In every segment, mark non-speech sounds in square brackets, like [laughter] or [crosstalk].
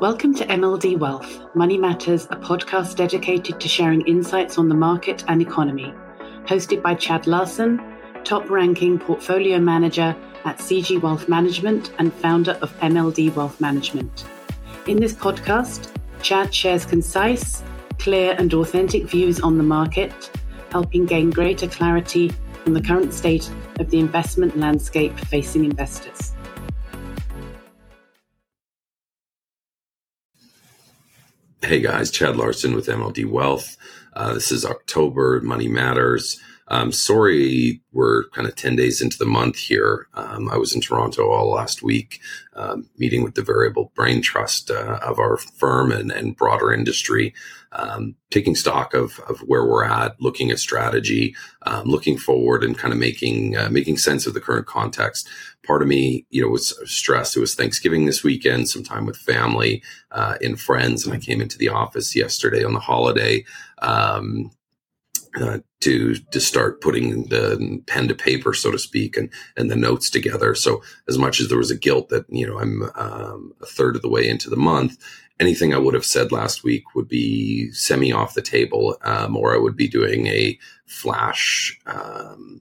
Welcome to MLD Wealth, Money Matters, a podcast dedicated to sharing insights on the market and economy. Hosted by Chad Larson, top ranking portfolio manager at CG Wealth Management and founder of MLD Wealth Management. In this podcast, Chad shares concise, clear, and authentic views on the market, helping gain greater clarity on the current state of the investment landscape facing investors. Hey guys, Chad Larson with MLD Wealth. Uh, this is October, Money Matters. Um, sorry, we're kind of 10 days into the month here. Um, I was in Toronto all last week, um, meeting with the Variable Brain Trust uh, of our firm and, and broader industry, um, taking stock of, of where we're at, looking at strategy, um, looking forward, and kind of making uh, making sense of the current context. Part of me, you know, was stressed. It was Thanksgiving this weekend, some time with family uh, and friends, and I came into the office yesterday on the holiday. Um, uh, to to start putting the pen to paper, so to speak, and and the notes together. So as much as there was a guilt that you know I'm um, a third of the way into the month, anything I would have said last week would be semi off the table, um, or I would be doing a flash um,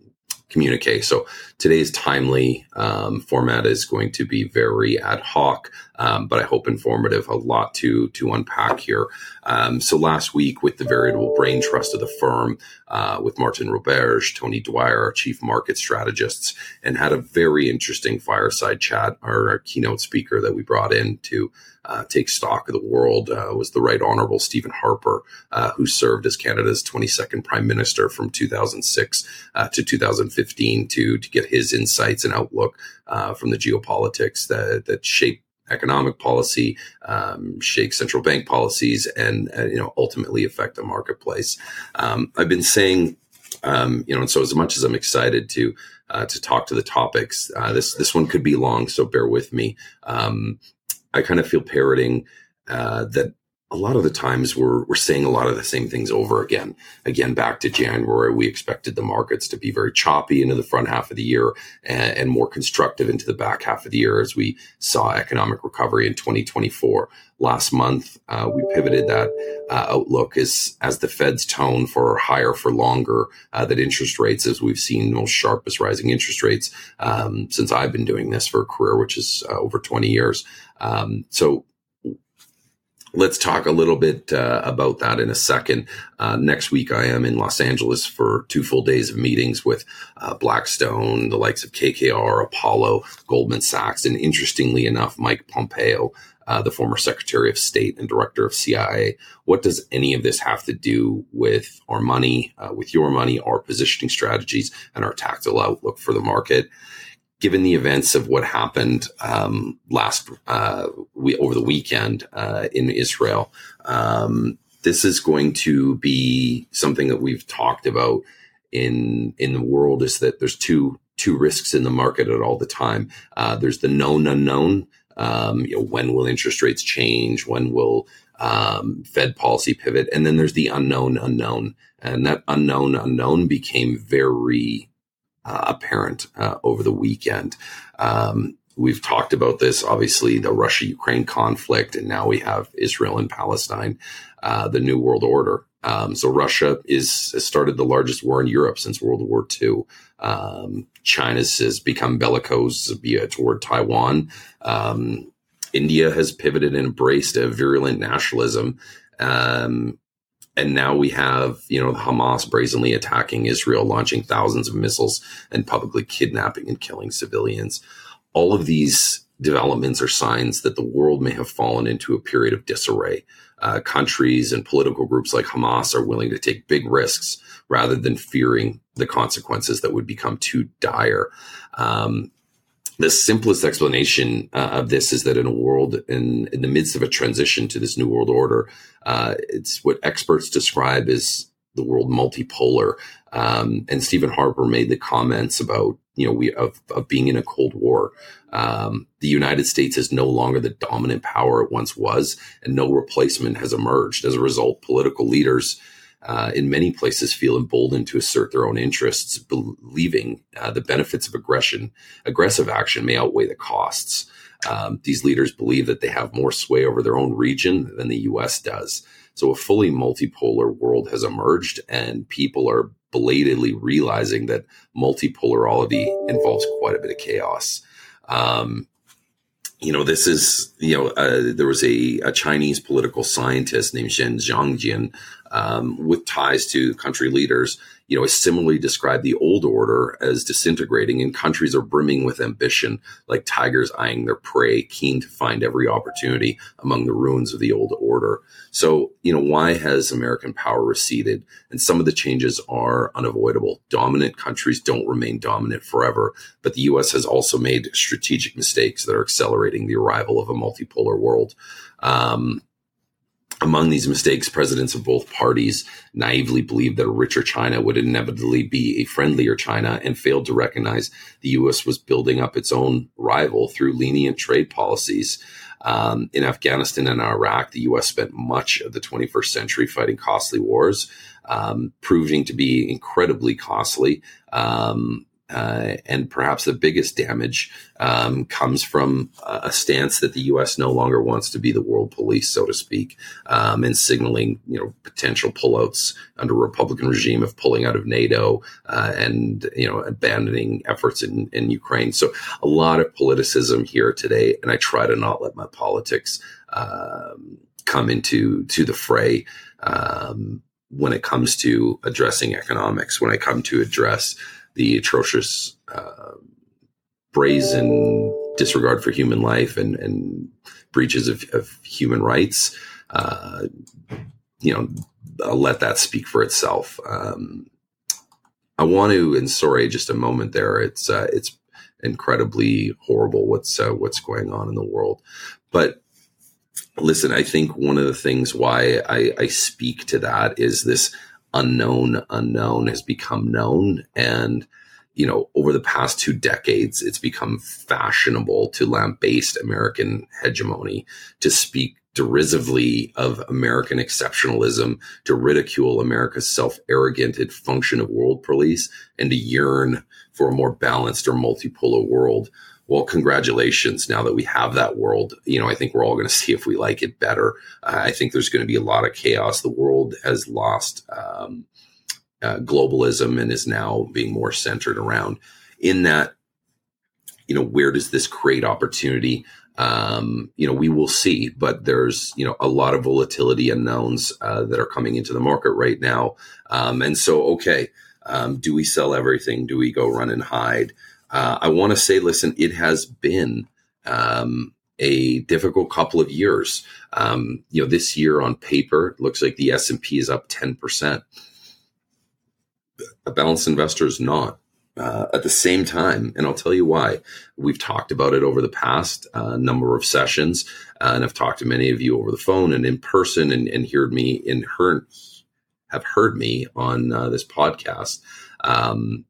communique. So today's timely um, format is going to be very ad hoc, um, but I hope informative. A lot to to unpack here. Um, so last week with the variable brain trust of the firm, uh, with Martin Roberge, Tony Dwyer, our chief market strategists, and had a very interesting fireside chat. Our, our keynote speaker that we brought in to uh, take stock of the world uh, was the Right Honorable Stephen Harper, uh, who served as Canada's 22nd Prime Minister from 2006 uh, to 2015 to, to get his insights and outlook uh, from the geopolitics that, that shape economic policy, um, shake central bank policies, and uh, you know ultimately affect the marketplace. Um, I've been saying, um, you know, and so as much as I'm excited to uh, to talk to the topics, uh, this this one could be long, so bear with me. Um, I kind of feel parroting uh, that a lot of the times we're, we're saying a lot of the same things over again. Again, back to January, we expected the markets to be very choppy into the front half of the year and, and more constructive into the back half of the year as we saw economic recovery in 2024. Last month, uh, we pivoted that uh, outlook as, as the Fed's tone for higher for longer, uh, that interest rates, as we've seen most sharpest rising interest rates um, since I've been doing this for a career, which is uh, over 20 years. Um, so let's talk a little bit uh, about that in a second. Uh, next week, I am in Los Angeles for two full days of meetings with uh, Blackstone, the likes of KKR, Apollo, Goldman Sachs, and interestingly enough, Mike Pompeo, uh, the former Secretary of State and Director of CIA. What does any of this have to do with our money, uh, with your money, our positioning strategies, and our tactical outlook for the market? Given the events of what happened um, last uh, we, over the weekend uh, in Israel, um, this is going to be something that we've talked about in in the world. Is that there's two two risks in the market at all the time. Uh, there's the known unknown. Um, you know, when will interest rates change? When will um, Fed policy pivot? And then there's the unknown unknown, and that unknown unknown became very apparent uh, over the weekend. Um, we've talked about this, obviously, the Russia Ukraine conflict, and now we have Israel and Palestine, uh, the New World Order. Um, so Russia is has started the largest war in Europe since World War II. Um, China has become bellicose toward Taiwan. Um, India has pivoted and embraced a virulent nationalism. Um, and now we have, you know, Hamas brazenly attacking Israel, launching thousands of missiles and publicly kidnapping and killing civilians. All of these developments are signs that the world may have fallen into a period of disarray. Uh, countries and political groups like Hamas are willing to take big risks rather than fearing the consequences that would become too dire. Um, the simplest explanation uh, of this is that in a world in, in the midst of a transition to this new world order, uh, it's what experts describe as the world multipolar. Um, and Stephen Harper made the comments about you know we of, of being in a cold war. Um, the United States is no longer the dominant power it once was, and no replacement has emerged. As a result, political leaders uh, in many places feel emboldened to assert their own interests, believing uh, the benefits of aggression, aggressive action may outweigh the costs. Um, these leaders believe that they have more sway over their own region than the US does. So a fully multipolar world has emerged, and people are belatedly realizing that multipolarity involves quite a bit of chaos. Um, you know, this is, you know, uh, there was a, a, Chinese political scientist named Zhen Zhangjian um, with ties to country leaders you know, I similarly described the old order as disintegrating and countries are brimming with ambition, like tigers eyeing their prey, keen to find every opportunity among the ruins of the old order. So, you know, why has American power receded? And some of the changes are unavoidable. Dominant countries don't remain dominant forever, but the U.S. has also made strategic mistakes that are accelerating the arrival of a multipolar world. Um, among these mistakes, presidents of both parties naively believed that a richer China would inevitably be a friendlier China and failed to recognize the U.S. was building up its own rival through lenient trade policies. Um, in Afghanistan and Iraq, the U.S. spent much of the 21st century fighting costly wars, um, proving to be incredibly costly. Um, uh, and perhaps the biggest damage um, comes from a stance that the U.S. no longer wants to be the world police, so to speak, um, and signaling you know potential pullouts under a Republican regime of pulling out of NATO uh, and you know abandoning efforts in, in Ukraine. So a lot of politicism here today, and I try to not let my politics um, come into to the fray. Um, when it comes to addressing economics, when I come to address the atrocious, uh, brazen disregard for human life and, and breaches of, of human rights, uh, you know, I'll let that speak for itself. Um, I want to, and sorry, just a moment there. It's uh, it's incredibly horrible what's uh, what's going on in the world, but listen, I think one of the things why I, I speak to that is this unknown unknown has become known. And you know over the past two decades it's become fashionable to lambaste american hegemony to speak derisively of american exceptionalism to ridicule america's self-arroganted function of world police and to yearn for a more balanced or multipolar world well, congratulations. Now that we have that world, you know, I think we're all going [laughs] to see if we like it better. Uh, I think there's going to be a lot of chaos. The world has lost um, uh, globalism and is now being more centered around in that, you know, where does this create opportunity? Um, you know, we will see, but there's, you know, a lot of volatility unknowns uh, that are coming into the market right now. Um, and so, okay, um, do we sell everything? Do we go run and hide? Uh, I want to say, listen, it has been um, a difficult couple of years. Um, you know, this year on paper, it looks like the S and P is up ten percent. A balanced investor is not. Uh, at the same time, and I'll tell you why. We've talked about it over the past uh, number of sessions, uh, and I've talked to many of you over the phone and in person, and, and heard me in her have heard me on uh, this podcast. Um,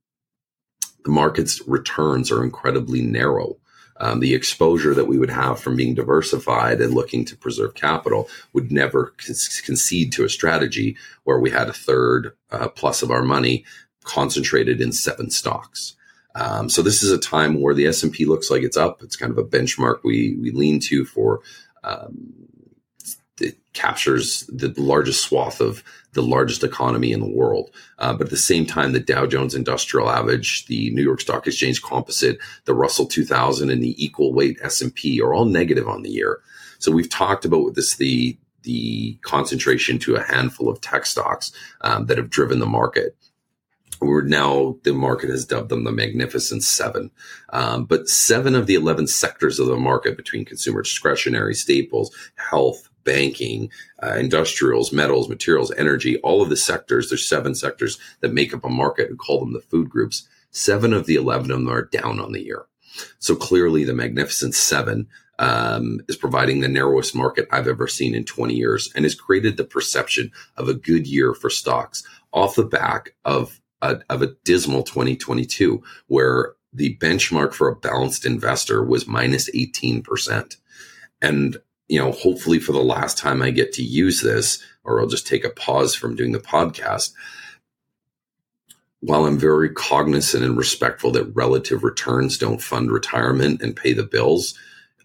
the market's returns are incredibly narrow. Um, the exposure that we would have from being diversified and looking to preserve capital would never con- concede to a strategy where we had a third uh, plus of our money concentrated in seven stocks. Um, so this is a time where the S and P looks like it's up. It's kind of a benchmark we we lean to for um, captures the largest swath of the largest economy in the world. Uh, but at the same time, the Dow Jones Industrial Average, the New York Stock Exchange Composite, the Russell 2000, and the equal weight S&P are all negative on the year. So we've talked about this the the concentration to a handful of tech stocks um, that have driven the market. We're now the market has dubbed them the Magnificent Seven, um, but seven of the eleven sectors of the market between consumer discretionary staples, health, banking, uh, industrials, metals, materials, energy, all of the sectors. There's seven sectors that make up a market and call them the food groups. Seven of the 11 of them are down on the year. So clearly the Magnificent Seven um, is providing the narrowest market I've ever seen in 20 years and has created the perception of a good year for stocks off the back of a, of a dismal 2022 where the benchmark for a balanced investor was minus 18%. And you know, hopefully for the last time I get to use this, or I'll just take a pause from doing the podcast. While I'm very cognizant and respectful that relative returns don't fund retirement and pay the bills,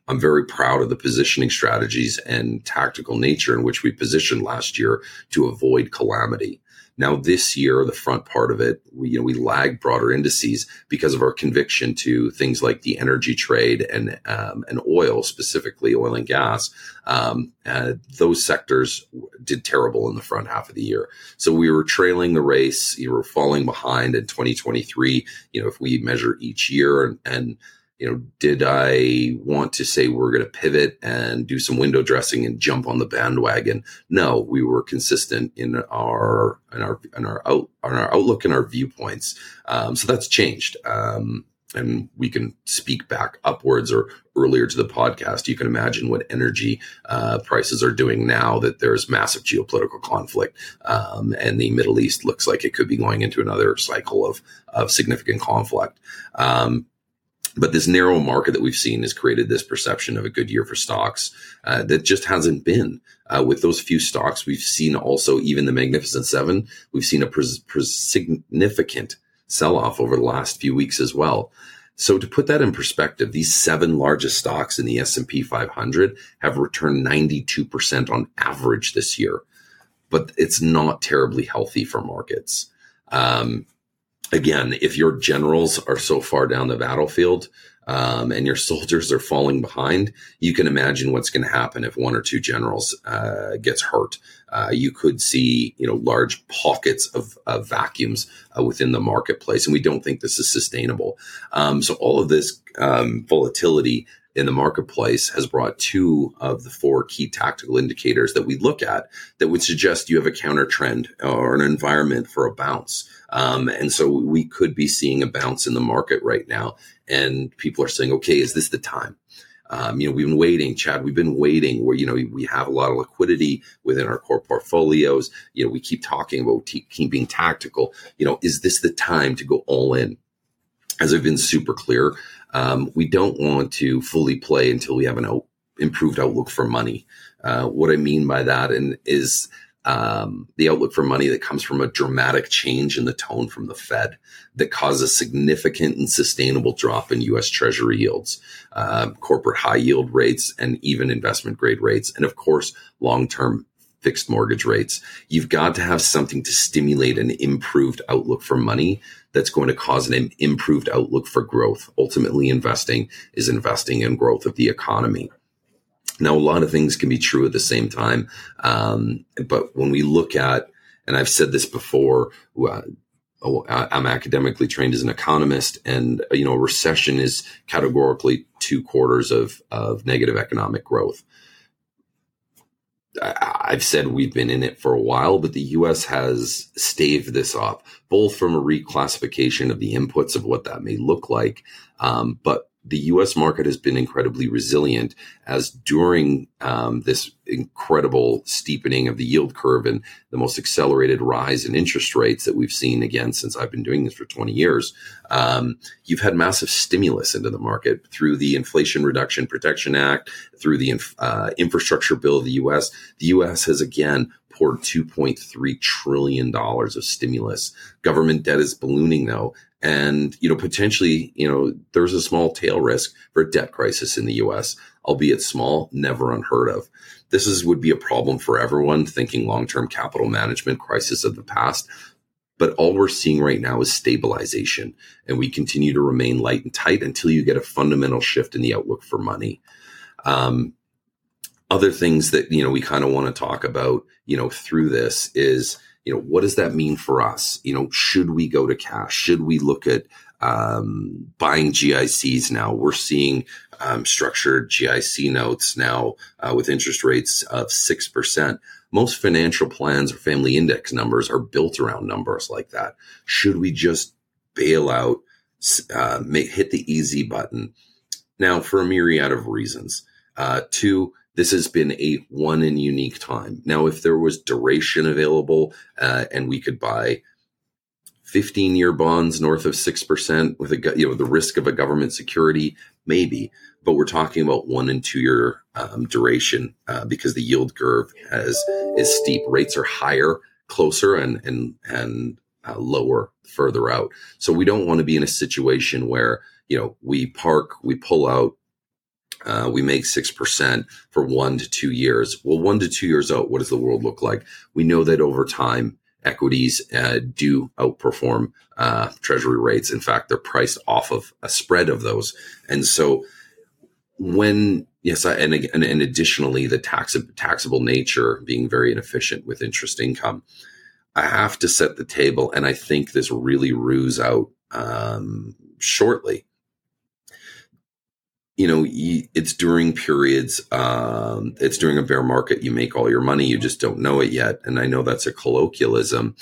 I'm very proud of the positioning strategies and tactical nature in which we positioned last year to avoid calamity. Now this year, the front part of it, we, you know, we lag broader indices because of our conviction to things like the energy trade and um, and oil, specifically oil and gas. Um, uh, those sectors did terrible in the front half of the year, so we were trailing the race. You were falling behind in 2023. You know, if we measure each year and, and you know, did I want to say we're going to pivot and do some window dressing and jump on the bandwagon? No, we were consistent in our in our in our out on our outlook and our viewpoints. Um, so that's changed. Um, and we can speak back upwards or earlier to the podcast. You can imagine what energy uh, prices are doing now that there's massive geopolitical conflict, um, and the Middle East looks like it could be going into another cycle of of significant conflict. But this narrow market that we've seen has created this perception of a good year for stocks uh, that just hasn't been. Uh, with those few stocks, we've seen also even the Magnificent Seven. We've seen a pres- pres- significant sell off over the last few weeks as well. So to put that in perspective, these seven largest stocks in the S&P 500 have returned 92% on average this year, but it's not terribly healthy for markets. Um, again, if your generals are so far down the battlefield um, and your [laughs] soldiers are falling behind, you can imagine what's going to happen if one or two generals uh, gets hurt. Uh, you could see, you know, large pockets of, of vacuums uh, within the marketplace, and we don't think this is sustainable. Um, so all of this um, volatility in the marketplace has brought two of the four key tactical indicators that we look at that would suggest you have a counter trend or an environment for a bounce. Um, and so we could be seeing a bounce in the market right now. And people are saying, okay, is this the time? Um, you know, we've been waiting, Chad. We've been waiting where, you know, we have a lot of liquidity within our core portfolios. You know, we keep talking about keeping tactical. You know, is this the time to go all in? As I've been super clear, um, we don't want to fully play until we have an out, improved outlook for money. Uh, what I mean by that and is um, the outlook for money that comes from a dramatic change in the tone from the Fed that causes significant and sustainable drop in U.S. Treasury yields, uh, corporate high yield rates, and even investment grade rates, and of course, long term fixed mortgage rates. You've got to have something to stimulate an improved outlook for money that's going to cause an improved outlook for growth. Ultimately, investing is investing in growth of the economy. Now, a lot of things can be true at the same time. Um, but when we look at, and I've said this before, uh, oh, I'm academically trained as an economist, and you know, recession is categorically two quarters of of negative economic growth. I've said we've been in it for a while, but the US has staved this off, both from a reclassification of the inputs of what that may look like, um, but the U.S. market has been incredibly resilient as during um, this incredible steepening of the yield curve and the most accelerated rise in interest rates that we've seen again since I've been doing this for 20 years. Um, you've had massive stimulus into the market through the Inflation Reduction Protection Act, through the uh, infrastructure bill of the U.S. The U.S. has again poured $2.3 trillion of stimulus. Government debt is ballooning though. And, you know, potentially, you know, there's a small tail risk for a debt crisis in the US, albeit small, never unheard of. This is, would be a problem for everyone thinking long-term capital management crisis of the past. But all we're seeing right now is stabilization and we continue to remain light and tight until you get a fundamental shift in the outlook for money. Um, other things that, you know, we kind of want to talk about, you know, through this is, you know, what does that mean for us? You know, should we go to cash? Should we look at um, buying GICs now? We're seeing um, structured GIC notes now uh, with interest rates of 6%. Most financial plans or family index numbers are built around numbers like that. Should we just bail out, uh, hit the easy button? Now, for a myriad of reasons. Uh, two, this has been a one and unique time. Now, if there was duration available uh, and we could buy 15 year bonds north of 6% with a, you know, the risk of a government security, maybe, but we're talking about one and two year um, duration uh, because the yield curve has is steep. Rates are higher, closer and, and, and uh, lower further out. So we don't want to be in a situation where, you know, we park, we pull out uh, we make 6% for one to two years. Well, one to two years out, what does the world look like? We know that over time, equities uh, do outperform uh, treasury rates. In fact, they're priced off of a spread of those. And so when, yes, and, and, and additionally, the tax, taxable nature being very inefficient with interest income, I have to set the table. And I think this really rues out um, shortly you know, it's during periods, um, it's during a bear market, you make all your money, you just don't know it yet. And I know that's a colloquialism.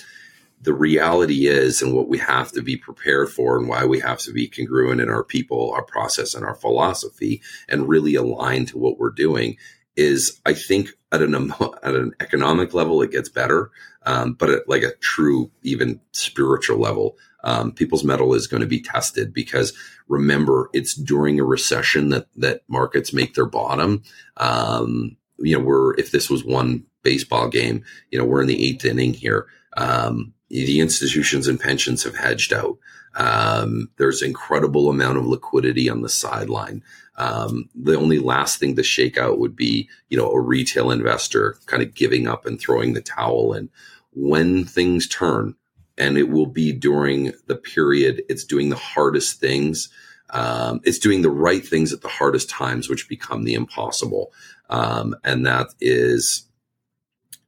The reality is, and what we have to be prepared for, and why we have to be congruent in our people, our process, and our philosophy, and really align to what we're doing, is I think at an at an economic level it gets better, um, but at like a true even spiritual level, um, people's mettle is going to be tested because remember it's during a recession that that markets make their bottom. Um, you know, we're if this was one baseball game, you know, we're in the eighth inning here. Um, the institutions and pensions have hedged out. Um, there's incredible amount of liquidity on the sideline. Um, the only last thing to shake out would be, you know, a retail investor kind of giving up and throwing the towel in. When things turn, and it will be during the period it's doing the hardest things. Um, it's doing the right things at the hardest times, which become the impossible. Um, and that is,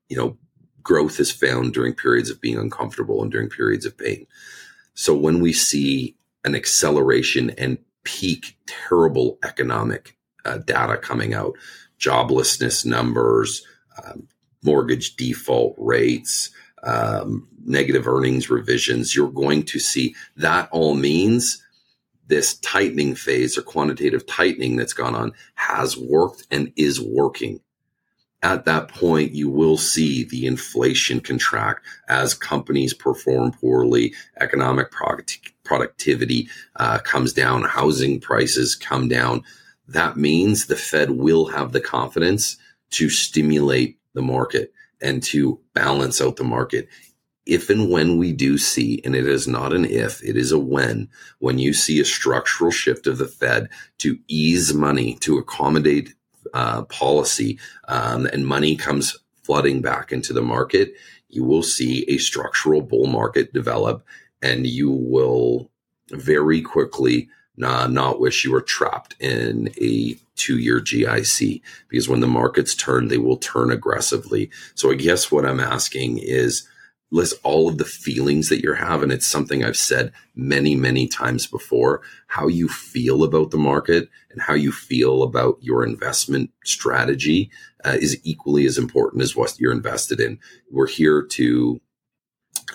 you know, growth is found during periods of being uncomfortable and during periods of pain. So when we see an acceleration and peak terrible economic uh, data coming out, joblessness numbers, um, mortgage default rates, um, negative earnings revisions, you're going to see that all means this tightening phase or quantitative tightening that's gone on has worked and is working. At that point, you will see the inflation contract as companies perform poorly, economic product- productivity uh, comes down, housing prices come down. That means the Fed will have the confidence to stimulate the market and to balance out the market. If and when we do see, and it is not an if, it is a when, when you see a structural shift of the Fed to ease money, to accommodate uh, policy, um, and money comes flooding back into the market, you will see a structural bull market develop and you will very quickly uh, not wish you were trapped in a two year GIC because when the markets turn, they will turn aggressively. So I guess what I'm asking is list all of the feelings that you're having. It's something I've said many, many times before. How you feel about the market and how you feel about your investment strategy uh, is equally as important as what you're invested in. We're here to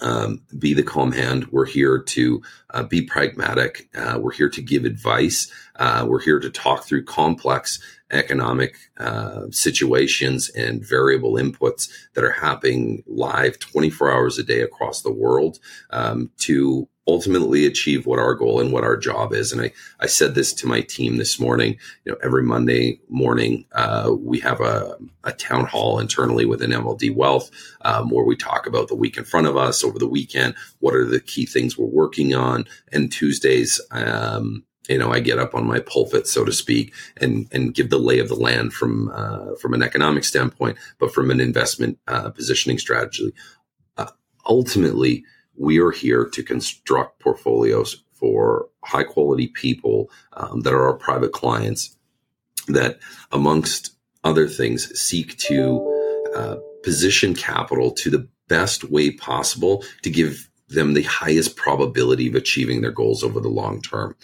um, be the calm hand. We're here to uh, be pragmatic. Uh, we're here to give advice. Uh, we're here to talk through complex economic uh, situations and variable inputs that are happening live 24 hours a day across the world um, to ultimately achieve what our goal and what our job is. And I, I said this to my team this morning. You know, every Monday morning, uh, we have a, a town hall internally within MLD Wealth um, where we talk about the week in front of us over the weekend. What are the key things we're working on? And Tuesdays, um, you know, I get up on my pulpit, so to speak, and and give the lay of the land from uh, from an economic standpoint, but from an investment uh, positioning strategy. Uh, ultimately, we are here to construct portfolios for high quality people um, that are our private clients that, amongst other things, seek to uh, position capital to the best way possible to give them the highest probability of achieving their goals over the long term.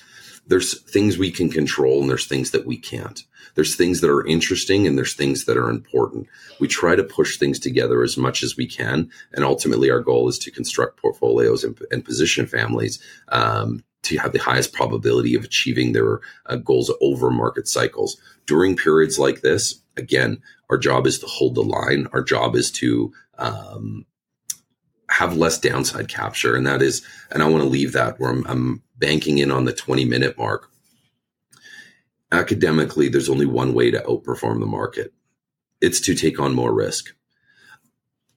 There's things we can control and there's things that we can't. There's things that are interesting and there's things that are important. We try to push things together as much as we can. And ultimately, our goal is to construct portfolios and, and position families um, to have the highest probability of achieving their uh, goals over market cycles. During periods like this, again, our job is to hold the line. Our job is to um, have less downside capture. And that is, and I want to leave that where I'm, I'm banking in on the 20 minute mark academically, there's only one way to outperform the market it's to take on more risk.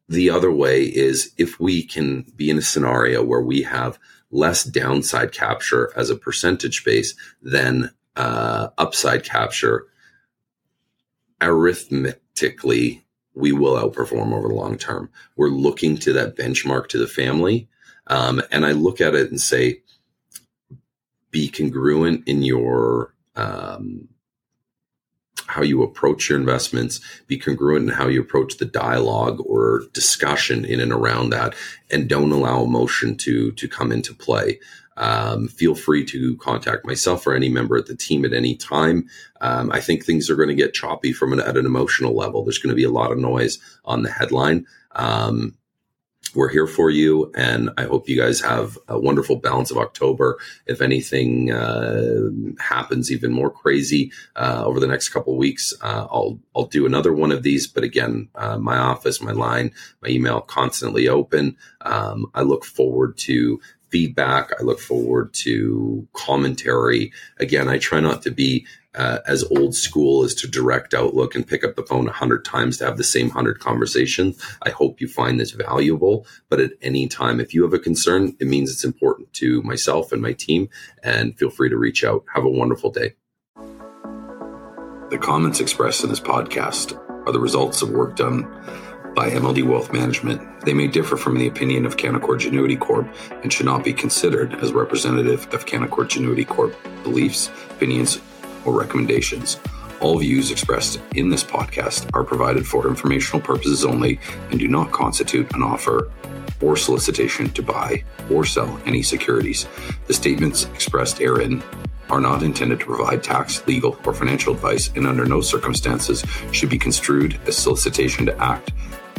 The other way is if we can be in a scenario where we have less downside capture as a percentage base than uh, upside capture, arithmetically, we will outperform over the long term. We're looking to that benchmark to the family. Um, and I look at it and say, be congruent in your um, how you approach your investments, be congruent in how you approach the dialogue or discussion in and around that, and don't allow emotion to to come into play. Um, feel free to contact myself or any member of the team at any time. Um, I think things are going to get choppy from an, at an emotional level. There's going to be a lot of noise on the headline. Um, we're here for you, and I hope you guys have a wonderful balance of October. If anything uh, happens even more crazy uh, over the next couple weeks, uh, I'll I'll do another one of these. But again, uh, my office, my line, my email constantly open. Um, I look forward to feedback. I look forward to commentary. Again, I try not to be uh, as old school as to direct Outlook and pick up the phone a hundred times to have the same hundred conversations. I hope you find this valuable. But at any time, if you have a concern, it means it's important to myself and my team. And feel free to reach out. Have a wonderful day. The comments expressed in this podcast are the results of work done by MLD Wealth Management. They may differ from the opinion of Canaccord Genuity Corp and should not be considered as representative of Canaccord Genuity Corp beliefs, opinions, or recommendations. All views expressed in this podcast are provided for informational purposes only and do not constitute an offer or solicitation to buy or sell any securities. The statements expressed herein are not intended to provide tax, legal, or financial advice and under no circumstances should be construed as solicitation to act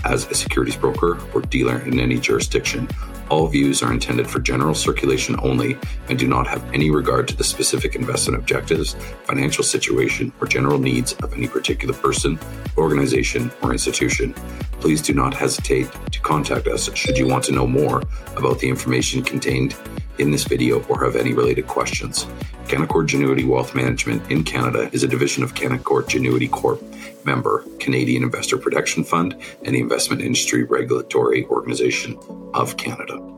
as a securities broker or dealer in any jurisdiction all views are intended for general circulation only and do not have any regard to the specific investment objectives, financial situation, or general needs of any particular person, organization, or institution. Please do not hesitate to contact us should you want to know more about the information contained in this video or have any related questions. Canaccord Genuity Wealth Management in Canada is a division of Canaccord Genuity Corp, member, Canadian Investor Protection Fund, and the Investment Industry Regulatory Organization of Canada.